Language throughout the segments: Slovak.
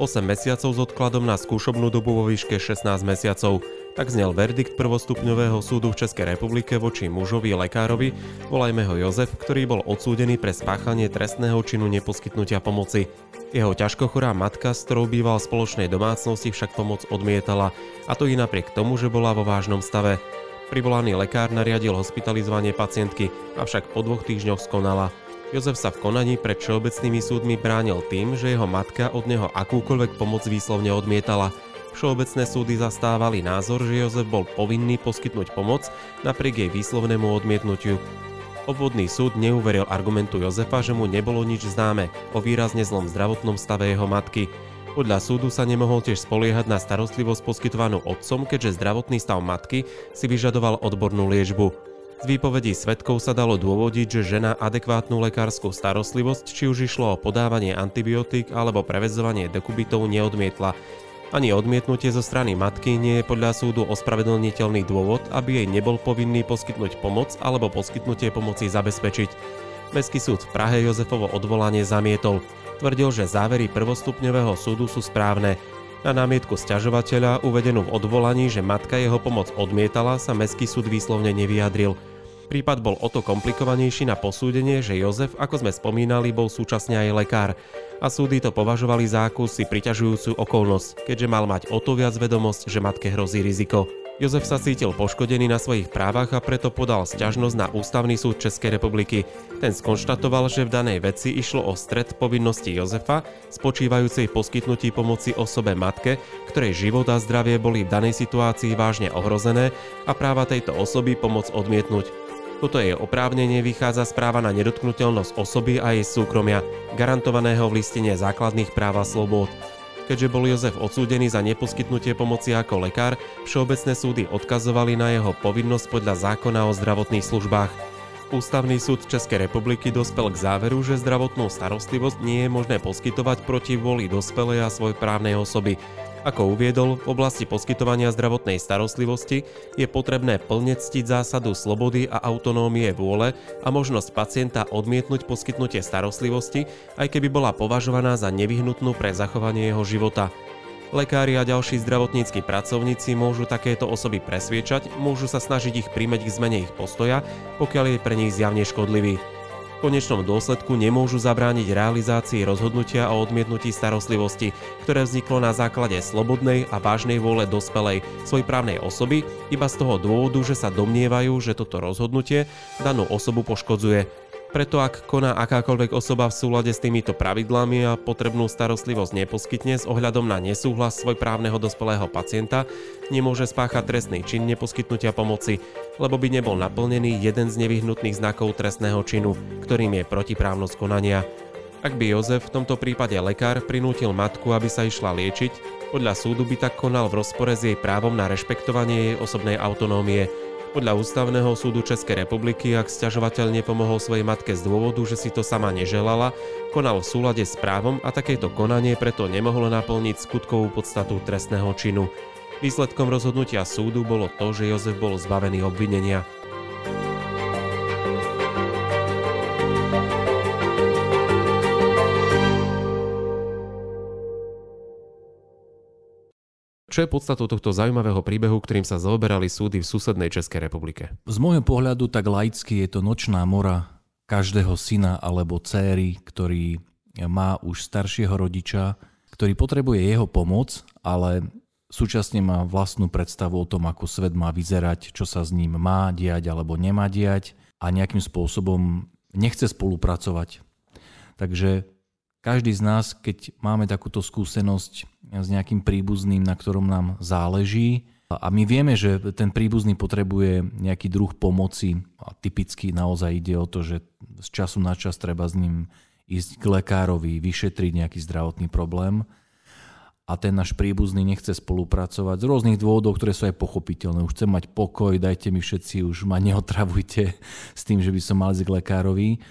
8 mesiacov s odkladom na skúšobnú dobu vo výške 16 mesiacov. Tak znel verdikt prvostupňového súdu v Českej republike voči mužovi lekárovi, volajme ho Jozef, ktorý bol odsúdený pre spáchanie trestného činu neposkytnutia pomoci. Jeho ťažkochorá matka, s ktorou býval v spoločnej domácnosti, však pomoc odmietala, a to i napriek tomu, že bola vo vážnom stave. Privolaný lekár nariadil hospitalizovanie pacientky, avšak po dvoch týždňoch skonala. Jozef sa v konaní pred všeobecnými súdmi bránil tým, že jeho matka od neho akúkoľvek pomoc výslovne odmietala. Všeobecné súdy zastávali názor, že Jozef bol povinný poskytnúť pomoc napriek jej výslovnému odmietnutiu. Obvodný súd neuveril argumentu Jozefa, že mu nebolo nič známe o výrazne zlom zdravotnom stave jeho matky. Podľa súdu sa nemohol tiež spoliehať na starostlivosť poskytovanú otcom, keďže zdravotný stav matky si vyžadoval odbornú liečbu. Z výpovedí svetkov sa dalo dôvodiť, že žena adekvátnu lekárskú starostlivosť, či už išlo o podávanie antibiotík alebo prevezovanie dekubitov, neodmietla. Ani odmietnutie zo strany matky nie je podľa súdu ospravedlniteľný dôvod, aby jej nebol povinný poskytnúť pomoc alebo poskytnutie pomoci zabezpečiť. Mestský súd v Prahe Jozefovo odvolanie zamietol. Tvrdil, že závery prvostupňového súdu sú správne. Na námietku sťažovateľa, uvedenú v odvolaní, že matka jeho pomoc odmietala, sa Mestský súd výslovne nevyjadril. Prípad bol o to komplikovanejší na posúdenie, že Jozef, ako sme spomínali, bol súčasne aj lekár a súdy to považovali za akúsi priťažujúcu okolnosť, keďže mal mať o to viac vedomosť, že matke hrozí riziko. Jozef sa cítil poškodený na svojich právach a preto podal sťažnosť na Ústavný súd Českej republiky. Ten skonštatoval, že v danej veci išlo o stred povinnosti Jozefa, spočívajúcej poskytnutí pomoci osobe matke, ktorej život a zdravie boli v danej situácii vážne ohrozené a práva tejto osoby pomoc odmietnúť. Toto jej oprávnenie vychádza z práva na nedotknutelnosť osoby a jej súkromia, garantovaného v listine základných práv a slobôd. Keďže bol Jozef odsúdený za neposkytnutie pomoci ako lekár, všeobecné súdy odkazovali na jeho povinnosť podľa zákona o zdravotných službách. Ústavný súd Českej republiky dospel k záveru, že zdravotnú starostlivosť nie je možné poskytovať proti vôli dospelej a svojprávnej osoby, ako uviedol, v oblasti poskytovania zdravotnej starostlivosti je potrebné plne ctiť zásadu slobody a autonómie vôle a možnosť pacienta odmietnúť poskytnutie starostlivosti, aj keby bola považovaná za nevyhnutnú pre zachovanie jeho života. Lekári a ďalší zdravotníckí pracovníci môžu takéto osoby presviečať, môžu sa snažiť ich príjmeť k zmene ich postoja, pokiaľ je pre nich zjavne škodlivý konečnom dôsledku nemôžu zabrániť realizácii rozhodnutia o odmietnutí starostlivosti, ktoré vzniklo na základe slobodnej a vážnej vôle dospelej svojprávnej osoby iba z toho dôvodu, že sa domnievajú, že toto rozhodnutie danú osobu poškodzuje. Preto ak koná akákoľvek osoba v súlade s týmito pravidlami a potrebnú starostlivosť neposkytne s ohľadom na nesúhlas svojprávneho dospelého pacienta, nemôže spáchať trestný čin neposkytnutia pomoci, lebo by nebol naplnený jeden z nevyhnutných znakov trestného činu, ktorým je protiprávnosť konania. Ak by Jozef, v tomto prípade lekár, prinútil matku, aby sa išla liečiť, podľa súdu by tak konal v rozpore s jej právom na rešpektovanie jej osobnej autonómie, podľa Ústavného súdu Českej republiky, ak sťažovateľ nepomohol svojej matke z dôvodu, že si to sama neželala, konal v súlade s právom a takéto konanie preto nemohlo naplniť skutkovú podstatu trestného činu. Výsledkom rozhodnutia súdu bolo to, že Jozef bol zbavený obvinenia. Čo je podstatou tohto zaujímavého príbehu, ktorým sa zaoberali súdy v susednej Českej republike? Z môjho pohľadu tak laicky je to nočná mora každého syna alebo céry, ktorý má už staršieho rodiča, ktorý potrebuje jeho pomoc, ale súčasne má vlastnú predstavu o tom, ako svet má vyzerať, čo sa s ním má diať alebo nemá diať a nejakým spôsobom nechce spolupracovať. Takže každý z nás, keď máme takúto skúsenosť s nejakým príbuzným, na ktorom nám záleží, a my vieme, že ten príbuzný potrebuje nejaký druh pomoci a typicky naozaj ide o to, že z času na čas treba s ním ísť k lekárovi, vyšetriť nejaký zdravotný problém a ten náš príbuzný nechce spolupracovať z rôznych dôvodov, ktoré sú aj pochopiteľné. Už chcem mať pokoj, dajte mi všetci, už ma neotravujte s tým, že by som mal ísť k lekárovi,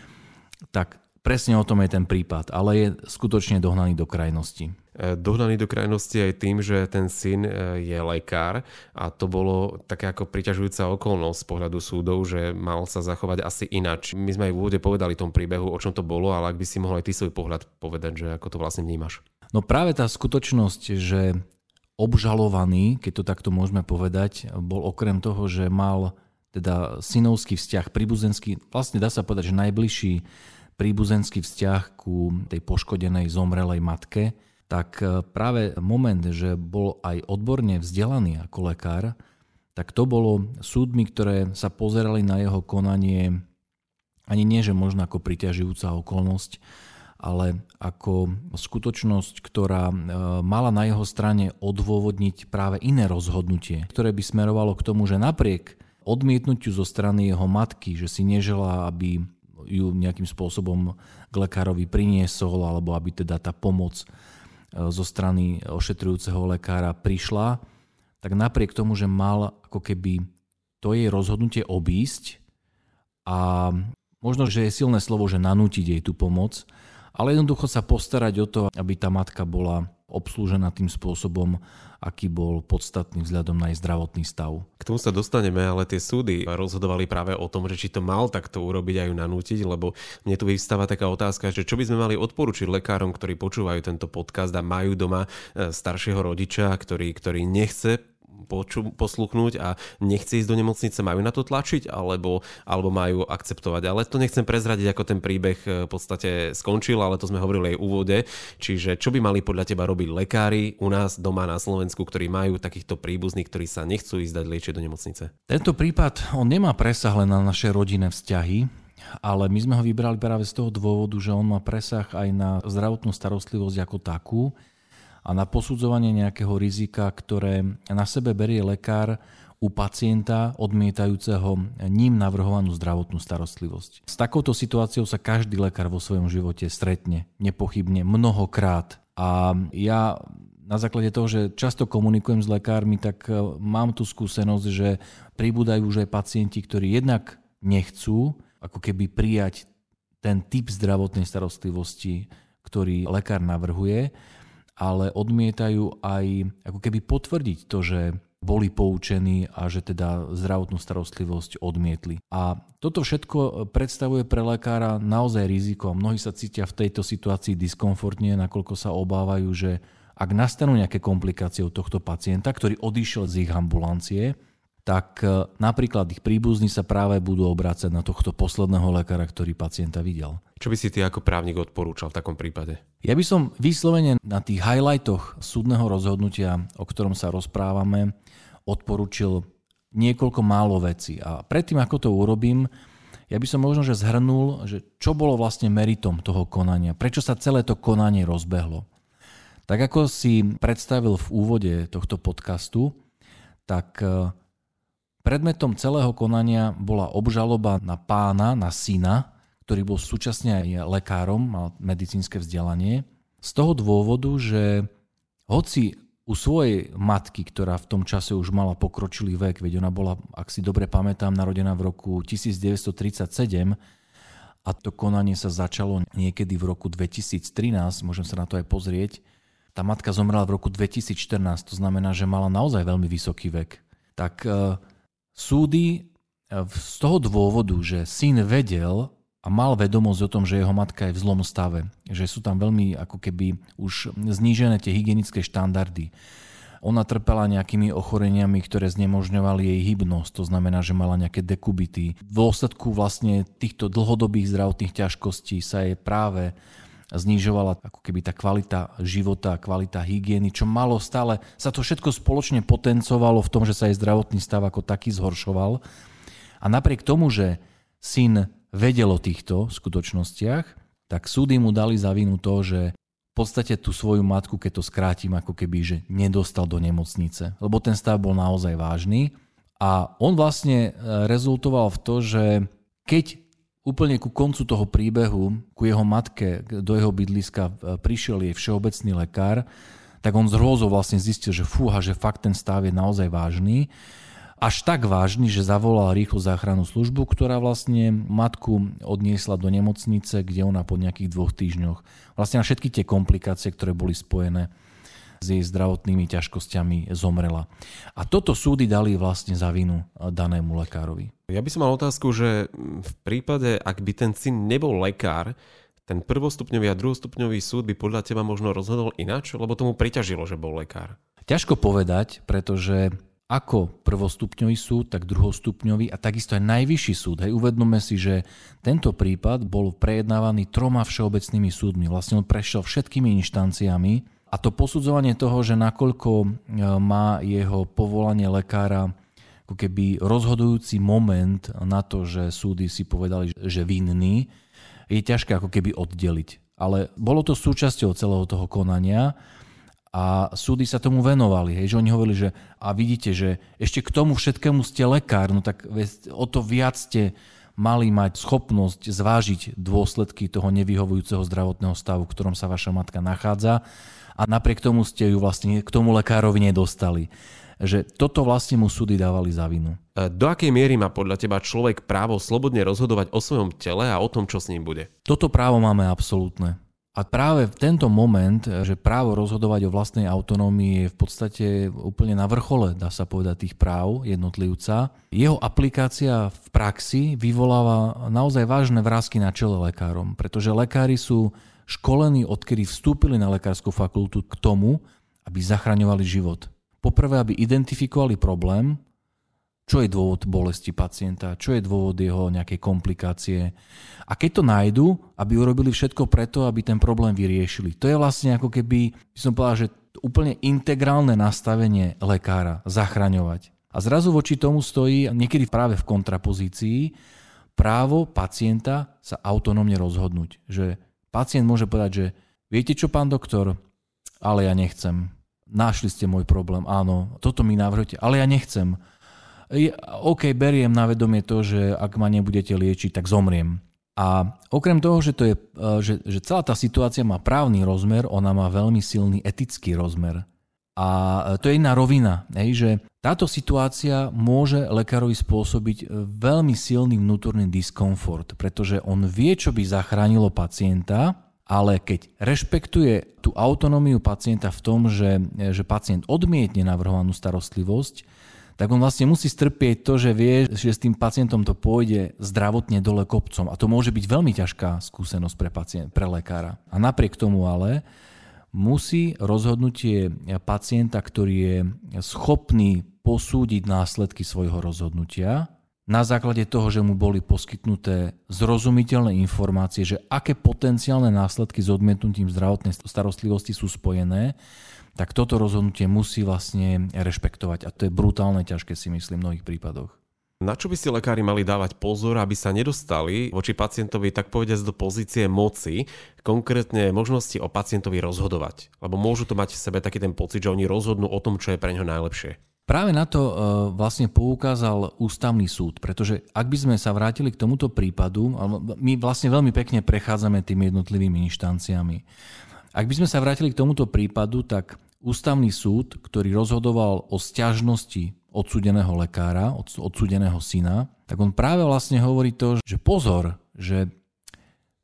tak Presne o tom je ten prípad, ale je skutočne dohnaný do krajnosti. E, dohnaný do krajnosti aj tým, že ten syn e, je lekár a to bolo také ako priťažujúca okolnosť z pohľadu súdov, že mal sa zachovať asi inač. My sme aj v úvode povedali tom príbehu, o čom to bolo, ale ak by si mohol aj ty svoj pohľad povedať, že ako to vlastne vnímaš. No práve tá skutočnosť, že obžalovaný, keď to takto môžeme povedať, bol okrem toho, že mal teda synovský vzťah, príbuzenský, vlastne dá sa povedať, že najbližší príbuzenský vzťah ku tej poškodenej zomrelej matke, tak e, práve moment, že bol aj odborne vzdelaný ako lekár, tak to bolo súdmi, ktoré sa pozerali na jeho konanie ani nie, že možno ako priťažujúca okolnosť, ale ako skutočnosť, ktorá e, mala na jeho strane odôvodniť práve iné rozhodnutie, ktoré by smerovalo k tomu, že napriek odmietnutiu zo strany jeho matky, že si nežela, aby ju nejakým spôsobom k lekárovi priniesol, alebo aby teda tá pomoc e, zo strany ošetrujúceho lekára prišla, tak napriek tomu, že mal ako keby to jej rozhodnutie obísť a možno, že je silné slovo, že nanútiť jej tú pomoc, ale jednoducho sa postarať o to, aby tá matka bola obslúžená tým spôsobom, aký bol podstatný vzhľadom na jej zdravotný stav. K tomu sa dostaneme, ale tie súdy rozhodovali práve o tom, že či to mal takto urobiť a ju nanútiť, lebo mne tu vystáva taká otázka, že čo by sme mali odporučiť lekárom, ktorí počúvajú tento podcast a majú doma e, staršieho rodiča, ktorý, ktorý nechce poču, posluchnúť a nechce ísť do nemocnice, majú na to tlačiť alebo, alebo majú akceptovať. Ale to nechcem prezradiť, ako ten príbeh e, v podstate skončil, ale to sme hovorili aj v úvode. Čiže čo by mali podľa teba robiť lekári u nás doma na Slovensku, ktorí majú takýchto príbuzných, ktorí sa nechcú ísť dať liečiť do nemocnice? Tento prípad, on nemá presah len na naše rodinné vzťahy, ale my sme ho vybrali práve z toho dôvodu, že on má presah aj na zdravotnú starostlivosť ako takú a na posudzovanie nejakého rizika, ktoré na sebe berie lekár u pacienta odmietajúceho ním navrhovanú zdravotnú starostlivosť. S takouto situáciou sa každý lekár vo svojom živote stretne, nepochybne, mnohokrát. A ja na základe toho, že často komunikujem s lekármi, tak e, mám tu skúsenosť, že pribúdajú už aj pacienti, ktorí jednak nechcú ako keby prijať ten typ zdravotnej starostlivosti, ktorý lekár navrhuje ale odmietajú aj ako keby potvrdiť to, že boli poučení a že teda zdravotnú starostlivosť odmietli. A toto všetko predstavuje pre lekára naozaj riziko. Mnohí sa cítia v tejto situácii diskomfortne, nakoľko sa obávajú, že ak nastanú nejaké komplikácie u tohto pacienta, ktorý odišiel z ich ambulancie, tak e, napríklad ich príbuzní sa práve budú obrácať na tohto posledného lekára, ktorý pacienta videl. Čo by si ty ako právnik odporúčal v takom prípade? Ja by som vyslovene na tých highlightoch súdneho rozhodnutia, o ktorom sa rozprávame, odporúčil niekoľko málo vecí. A predtým, ako to urobím, ja by som možno že zhrnul, že čo bolo vlastne meritom toho konania, prečo sa celé to konanie rozbehlo. Tak ako si predstavil v úvode tohto podcastu, tak e, Predmetom celého konania bola obžaloba na pána, na syna, ktorý bol súčasne aj lekárom, mal medicínske vzdelanie. Z toho dôvodu, že hoci u svojej matky, ktorá v tom čase už mala pokročilý vek, veď ona bola, ak si dobre pamätám, narodená v roku 1937 a to konanie sa začalo niekedy v roku 2013, môžem sa na to aj pozrieť. Tá matka zomrela v roku 2014, to znamená, že mala naozaj veľmi vysoký vek. Tak eh, Súdy e, z toho dôvodu, že syn vedel a mal vedomosť o tom, že jeho matka je v zlom stave, že sú tam veľmi ako keby už znížené tie hygienické štandardy. Ona trpela nejakými ochoreniami, ktoré znemožňovali jej hybnosť, to znamená, že mala nejaké dekubity. V dôsledku vlastne týchto dlhodobých zdravotných ťažkostí sa jej práve znižovala ako keby tá kvalita života, kvalita hygieny, čo malo stále, sa to všetko spoločne potencovalo v tom, že sa jej zdravotný stav ako taký zhoršoval. A napriek tomu, že syn vedel o týchto skutočnostiach, tak súdy mu dali za vinu to, že v podstate tú svoju matku, keď to skrátim, ako keby, že nedostal do nemocnice, lebo ten stav bol naozaj vážny. A on vlastne e, rezultoval v to, že keď Úplne ku koncu toho príbehu, ku jeho matke, do jeho bydliska e, prišiel jej všeobecný lekár, tak on z hrôzou vlastne zistil, že fúha, že fakt ten stav je naozaj vážny. Až tak vážny, že zavolal rýchlu záchrannú službu, ktorá vlastne matku odniesla do nemocnice, kde ona po nejakých dvoch týždňoch vlastne na všetky tie komplikácie, ktoré boli spojené s jej zdravotnými ťažkosťami zomrela. A toto súdy dali vlastne za vinu danému lekárovi. Ja by som mal otázku, že v prípade, ak by ten syn nebol lekár, ten prvostupňový a druhostupňový súd by podľa teba možno rozhodol ináč, lebo tomu priťažilo, že bol lekár? Ťažko povedať, pretože ako prvostupňový súd, tak druhostupňový a takisto aj najvyšší súd. Hej, uvedome si, že tento prípad bol prejednávaný troma všeobecnými súdmi. Vlastne on prešiel všetkými inštanciami a to posudzovanie toho, že nakoľko e, má jeho povolanie lekára ako keby rozhodujúci moment na to, že súdy si povedali, že vinný, je ťažké ako keby oddeliť. Ale bolo to súčasťou celého toho konania a súdy sa tomu venovali. Hej, že oni hovorili, že a vidíte, že ešte k tomu všetkému ste lekár, no tak o to viac ste mali mať schopnosť zvážiť dôsledky toho nevyhovujúceho zdravotného stavu, v ktorom sa vaša matka nachádza a napriek tomu ste ju vlastne k tomu lekárovi nedostali že toto vlastne mu súdy dávali za vinu. E, do akej miery má podľa teba človek právo slobodne rozhodovať o svojom tele a o tom, čo s ním bude? Toto právo máme absolútne. A práve v tento moment, že právo rozhodovať o vlastnej autonómii je v podstate úplne na vrchole, dá sa povedať, tých práv jednotlivca, jeho aplikácia v praxi vyvoláva naozaj vážne vrázky na čele lekárom, pretože lekári sú školení, odkedy vstúpili na lekárskú fakultu k tomu, aby zachraňovali život. Poprvé, aby identifikovali problém, čo je dôvod bolesti pacienta, čo je dôvod jeho nejakej komplikácie. A keď to nájdu, aby urobili všetko preto, aby ten problém vyriešili. To je vlastne ako keby, by som povedal, že úplne integrálne nastavenie lekára, zachraňovať. A zrazu voči tomu stojí, niekedy práve v kontrapozícii, právo pacienta sa autonómne rozhodnúť. Že pacient môže povedať, že viete čo, pán doktor, ale ja nechcem našli ste môj problém, áno, toto mi navrhujete, ale ja nechcem. OK, beriem na vedomie to, že ak ma nebudete liečiť, tak zomriem. A okrem toho, že, to je, e, že, že celá tá situácia má právny rozmer, ona má veľmi silný etický rozmer. A to je iná rovina, hej, že táto situácia môže lekárovi spôsobiť veľmi silný vnútorný diskomfort, pretože on vie, čo by zachránilo pacienta, ale keď rešpektuje tú autonómiu pacienta v tom, že, že pacient odmietne navrhovanú starostlivosť, tak on vlastne musí strpieť to, že vie, že s tým pacientom to pôjde zdravotne dole kopcom. A to môže byť veľmi ťažká skúsenosť pre, pacient, pre lekára. A napriek tomu ale musí rozhodnutie pacienta, ktorý je schopný posúdiť následky svojho rozhodnutia, na základe toho, že mu boli poskytnuté zrozumiteľné informácie, že aké potenciálne následky s odmietnutím zdravotnej starostlivosti sú spojené, tak toto rozhodnutie musí vlastne rešpektovať. A to je brutálne ťažké si myslím v mnohých prípadoch. Na čo by si lekári mali dávať pozor, aby sa nedostali voči pacientovi tak povediať do pozície moci, konkrétne možnosti o pacientovi rozhodovať? Lebo môžu to mať v sebe taký ten pocit, že oni rozhodnú o tom, čo je pre ňo najlepšie. Práve na to e, vlastne poukázal ústavný súd, pretože ak by sme sa vrátili k tomuto prípadu, my vlastne veľmi pekne prechádzame tými jednotlivými inštanciami. Ak by sme sa vrátili k tomuto prípadu, tak ústavný súd, ktorý rozhodoval o stiažnosti odsudeného lekára, odsudeného syna, tak on práve vlastne hovorí to, že pozor, že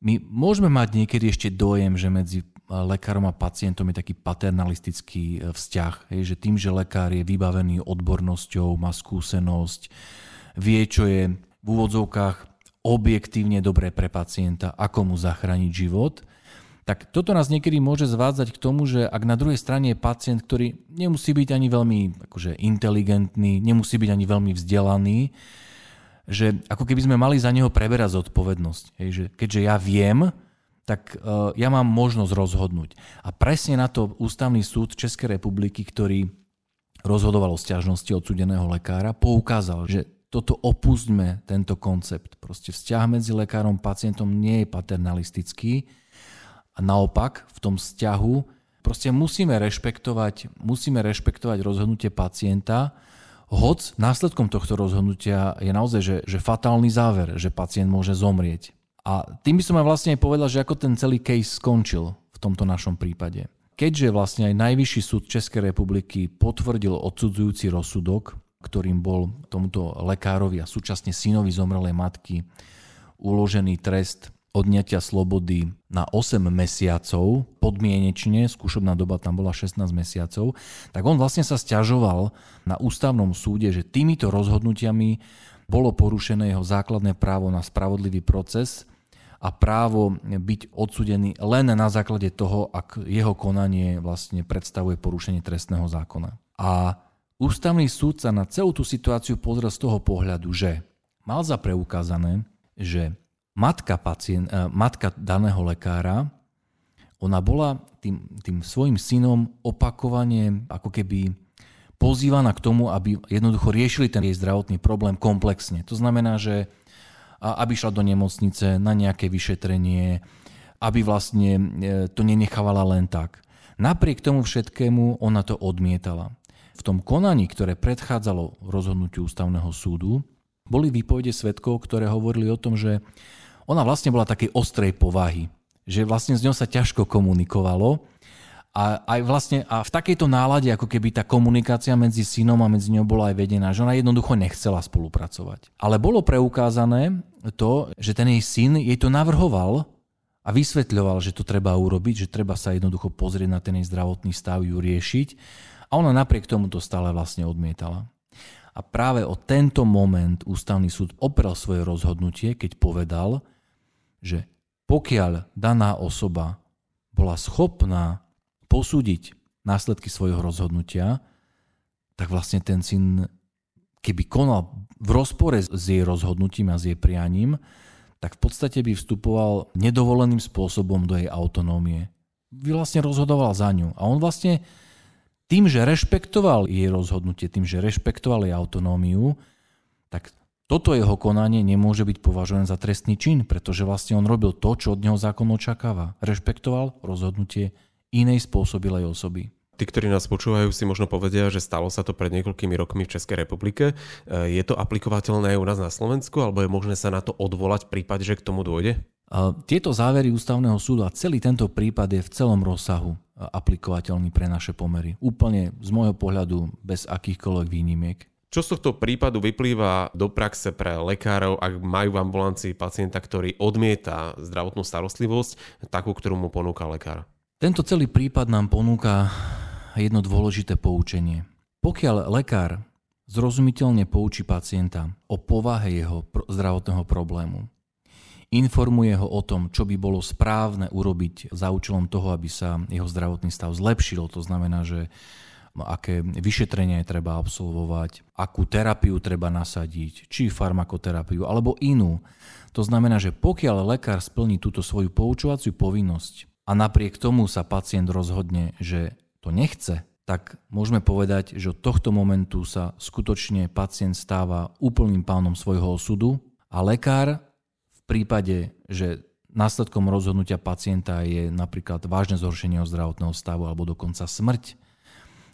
my môžeme mať niekedy ešte dojem, že medzi lekárom a pacientom je taký paternalistický e, vzťah. Hej, že tým, že lekár je vybavený odbornosťou, má skúsenosť, vie, čo je v úvodzovkách objektívne dobré pre pacienta, ako mu zachrániť život, tak toto nás niekedy môže zvádzať k tomu, že ak na druhej strane je pacient, ktorý nemusí byť ani veľmi akože, inteligentný, nemusí byť ani veľmi vzdelaný, že ako keby sme mali za neho preberať zodpovednosť. Hej, že keďže ja viem, tak uh, ja mám možnosť rozhodnúť. A presne na to ústavný súd Českej republiky, ktorý rozhodoval o stiažnosti odsudeného lekára, poukázal, že toto opustme, tento koncept. Proste vzťah medzi lekárom a pacientom nie je paternalistický a naopak v tom vzťahu proste musíme rešpektovať, musíme rešpektovať rozhodnutie pacienta, hoc následkom tohto rozhodnutia je naozaj že, že fatálny záver, že pacient môže zomrieť. A tým by som aj vlastne aj povedal, že ako ten celý case skončil v tomto našom prípade. Keďže vlastne aj Najvyšší súd Českej republiky potvrdil odsudzujúci rozsudok, ktorým bol tomuto lekárovi a súčasne synovi zomrelej matky uložený trest odňatia slobody na 8 mesiacov, podmienečne, skúšobná doba tam bola 16 mesiacov, tak on vlastne sa stiažoval na ústavnom súde, že týmito rozhodnutiami bolo porušené jeho základné právo na spravodlivý proces a právo byť odsudený len na základe toho, ak jeho konanie vlastne predstavuje porušenie trestného zákona. A ústavný súd sa na celú tú situáciu pozrel z toho pohľadu, že mal za preukázané, že matka, pacient, eh, matka daného lekára, ona bola tým, tým svojim synom opakovane ako keby pozývaná k tomu, aby jednoducho riešili ten jej zdravotný problém komplexne. To znamená, že aby šla do nemocnice na nejaké vyšetrenie, aby vlastne e, to nenechávala len tak. Napriek tomu všetkému ona to odmietala. V tom konaní, ktoré predchádzalo rozhodnutiu ústavného súdu, boli výpovede svetkov, ktoré hovorili o tom, že ona vlastne bola takej ostrej povahy, že vlastne s ňou sa ťažko komunikovalo a aj vlastne a v takejto nálade, ako keby tá komunikácia medzi synom a medzi ňou bola aj vedená, že ona jednoducho nechcela spolupracovať. Ale bolo preukázané to, že ten jej syn jej to navrhoval a vysvetľoval, že to treba urobiť, že treba sa jednoducho pozrieť na ten jej zdravotný stav, ju riešiť. A ona napriek tomu to stále vlastne odmietala. A práve o tento moment ústavný súd oprel svoje rozhodnutie, keď povedal, že pokiaľ daná osoba bola schopná posúdiť následky svojho rozhodnutia, tak vlastne ten syn, keby konal v rozpore s jej rozhodnutím a s jej prianím, tak v podstate by vstupoval nedovoleným spôsobom do jej autonómie. Vlastne rozhodoval za ňu. A on vlastne tým, že rešpektoval jej rozhodnutie, tým, že rešpektoval jej autonómiu, tak toto jeho konanie nemôže byť považované za trestný čin, pretože vlastne on robil to, čo od neho zákon očakáva. Rešpektoval rozhodnutie inej spôsobilej osoby. Tí, ktorí nás počúvajú, si možno povedia, že stalo sa to pred niekoľkými rokmi v Českej republike. E, je to aplikovateľné aj u nás na Slovensku, alebo je možné sa na to odvolať v prípade, že k tomu dôjde? Tieto závery ústavného súdu a celý tento prípad je v celom rozsahu e, aplikovateľný pre naše pomery. Úplne z môjho pohľadu bez akýchkoľvek výnimiek. Čo z tohto prípadu vyplýva do praxe pre lekárov, ak majú v ambulancii pacienta, ktorý odmieta zdravotnú starostlivosť, takú, ktorú mu ponúka lekár? Tento celý prípad nám ponúka jedno dôležité poučenie. Pokiaľ lekár zrozumiteľne poučí pacienta o povahe jeho zdravotného problému, informuje ho o tom, čo by bolo správne urobiť za účelom toho, aby sa jeho zdravotný stav zlepšil, to znamená, že aké vyšetrenie treba absolvovať, akú terapiu treba nasadiť, či farmakoterapiu alebo inú. To znamená, že pokiaľ lekár splní túto svoju poučovaciu povinnosť a napriek tomu sa pacient rozhodne, že to nechce, tak môžeme povedať, že od tohto momentu sa skutočne pacient stáva úplným pánom svojho osudu a lekár v prípade, že následkom rozhodnutia pacienta je napríklad vážne zhoršenie zdravotného stavu alebo dokonca smrť,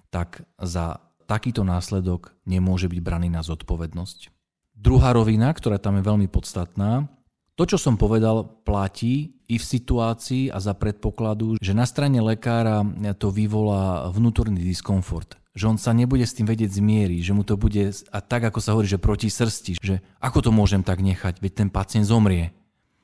tak za takýto následok nemôže byť braný na zodpovednosť. Druhá rovina, ktorá tam je veľmi podstatná, to, čo som povedal, platí i v situácii a za predpokladu, že na strane lekára to vyvolá vnútorný diskomfort. Že on sa nebude s tým vedieť zmieriť, že mu to bude, a tak ako sa hovorí, že proti srsti, že ako to môžem tak nechať, veď ten pacient zomrie.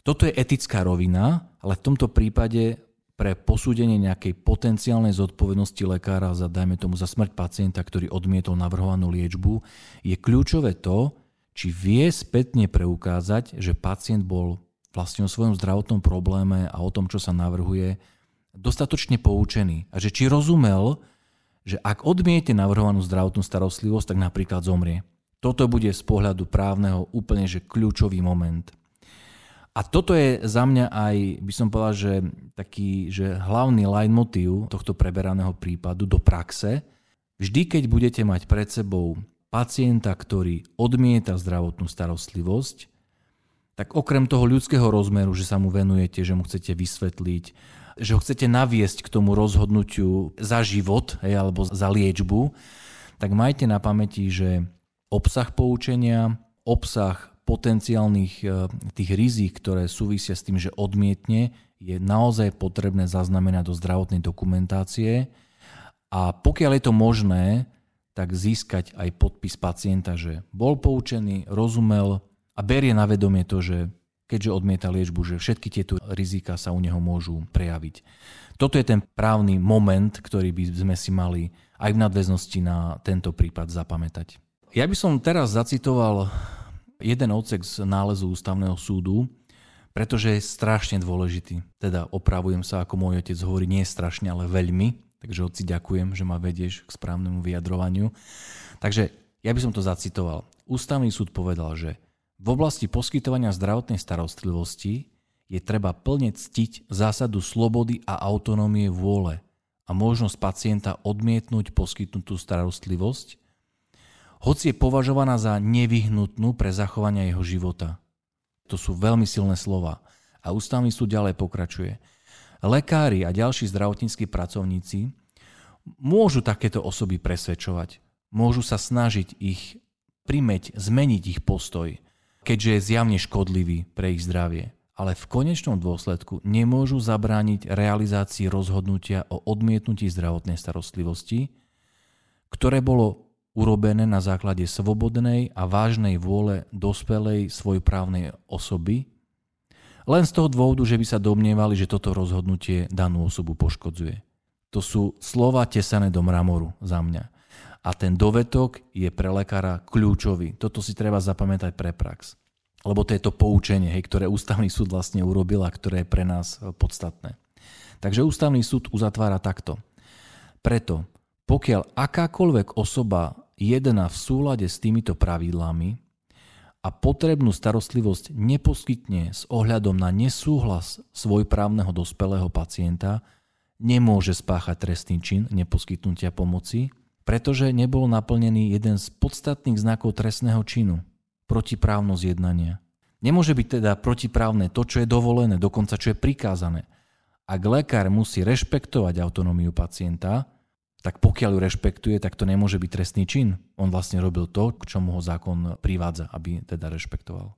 Toto je etická rovina, ale v tomto prípade pre posúdenie nejakej potenciálnej zodpovednosti lekára za, dajme tomu, za smrť pacienta, ktorý odmietol navrhovanú liečbu, je kľúčové to, či vie spätne preukázať, že pacient bol vlastne o svojom zdravotnom probléme a o tom, čo sa navrhuje, dostatočne poučený. A že či rozumel, že ak odmiete navrhovanú zdravotnú starostlivosť, tak napríklad zomrie. Toto bude z pohľadu právneho úplne že kľúčový moment. A toto je za mňa aj, by som povedal, že taký že hlavný line motív tohto preberaného prípadu do praxe. Vždy, keď budete mať pred sebou pacienta, ktorý odmieta zdravotnú starostlivosť, tak okrem toho ľudského rozmeru, že sa mu venujete, že mu chcete vysvetliť, že ho chcete naviesť k tomu rozhodnutiu za život hej, alebo za liečbu, tak majte na pamäti, že obsah poučenia, obsah potenciálnych e, tých rizik, ktoré súvisia s tým, že odmietne, je naozaj potrebné zaznamenať do zdravotnej dokumentácie. A pokiaľ je to možné, tak získať aj podpis pacienta, že bol poučený, rozumel, a berie na vedomie to, že keďže odmieta liečbu, že všetky tieto rizika sa u neho môžu prejaviť. Toto je ten právny moment, ktorý by sme si mali aj v nadväznosti na tento prípad zapamätať. Ja by som teraz zacitoval jeden odsek z nálezu ústavného súdu, pretože je strašne dôležitý. Teda opravujem sa, ako môj otec hovorí, nie strašne, ale veľmi. Takže otci ďakujem, že ma vedieš k správnemu vyjadrovaniu. Takže ja by som to zacitoval. Ústavný súd povedal, že v oblasti poskytovania zdravotnej starostlivosti je treba plne ctiť zásadu slobody a autonómie vôle a možnosť pacienta odmietnúť poskytnutú starostlivosť, hoci je považovaná za nevyhnutnú pre zachovanie jeho života. To sú veľmi silné slova. A ústavný súd ďalej pokračuje. Lekári a ďalší zdravotníckí pracovníci môžu takéto osoby presvedčovať. Môžu sa snažiť ich primeť, zmeniť ich postoj, keďže je zjavne škodlivý pre ich zdravie ale v konečnom dôsledku nemôžu zabrániť realizácii rozhodnutia o odmietnutí zdravotnej starostlivosti, ktoré bolo urobené na základe svobodnej a vážnej vôle dospelej svojprávnej osoby, len z toho dôvodu, že by sa domnievali, že toto rozhodnutie danú osobu poškodzuje. To sú slova tesané do mramoru za mňa. A ten dovetok je pre lekára kľúčový. Toto si treba zapamätať pre prax lebo to je to poučenie, hej, ktoré ústavný súd vlastne urobil a ktoré je pre nás e, podstatné. Takže ústavný súd uzatvára takto. Preto, pokiaľ akákoľvek osoba jedná v súlade s týmito pravidlami a potrebnú starostlivosť neposkytne s ohľadom na nesúhlas svojprávneho dospelého pacienta, nemôže spáchať trestný čin neposkytnutia pomoci, pretože nebol naplnený jeden z podstatných znakov trestného činu – protiprávnosť jednania. Nemôže byť teda protiprávne to, čo je dovolené, dokonca čo je prikázané. Ak lekár musí rešpektovať autonómiu pacienta, tak pokiaľ ju rešpektuje, tak to nemôže byť trestný čin. On vlastne robil to, k čomu ho zákon privádza, aby teda rešpektoval.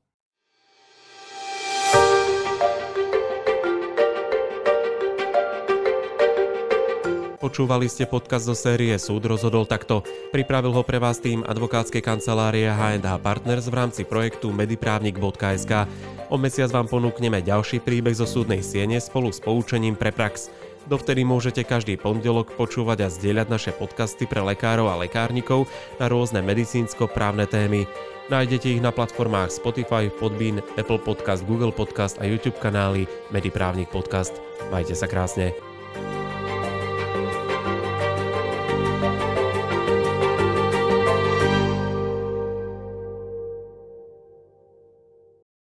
Počúvali ste podcast zo série Súd rozhodol takto. Pripravil ho pre vás tým advokátskej kancelárie H&H Partners v rámci projektu mediprávnik.sk. O mesiac vám ponúkneme ďalší príbeh zo súdnej siene spolu s poučením pre prax. Dovtedy môžete každý pondelok počúvať a zdieľať naše podcasty pre lekárov a lekárnikov na rôzne medicínsko-právne témy. Nájdete ich na platformách Spotify, Podbean, Apple Podcast, Google Podcast a YouTube kanály Mediprávnik Podcast. Majte sa krásne.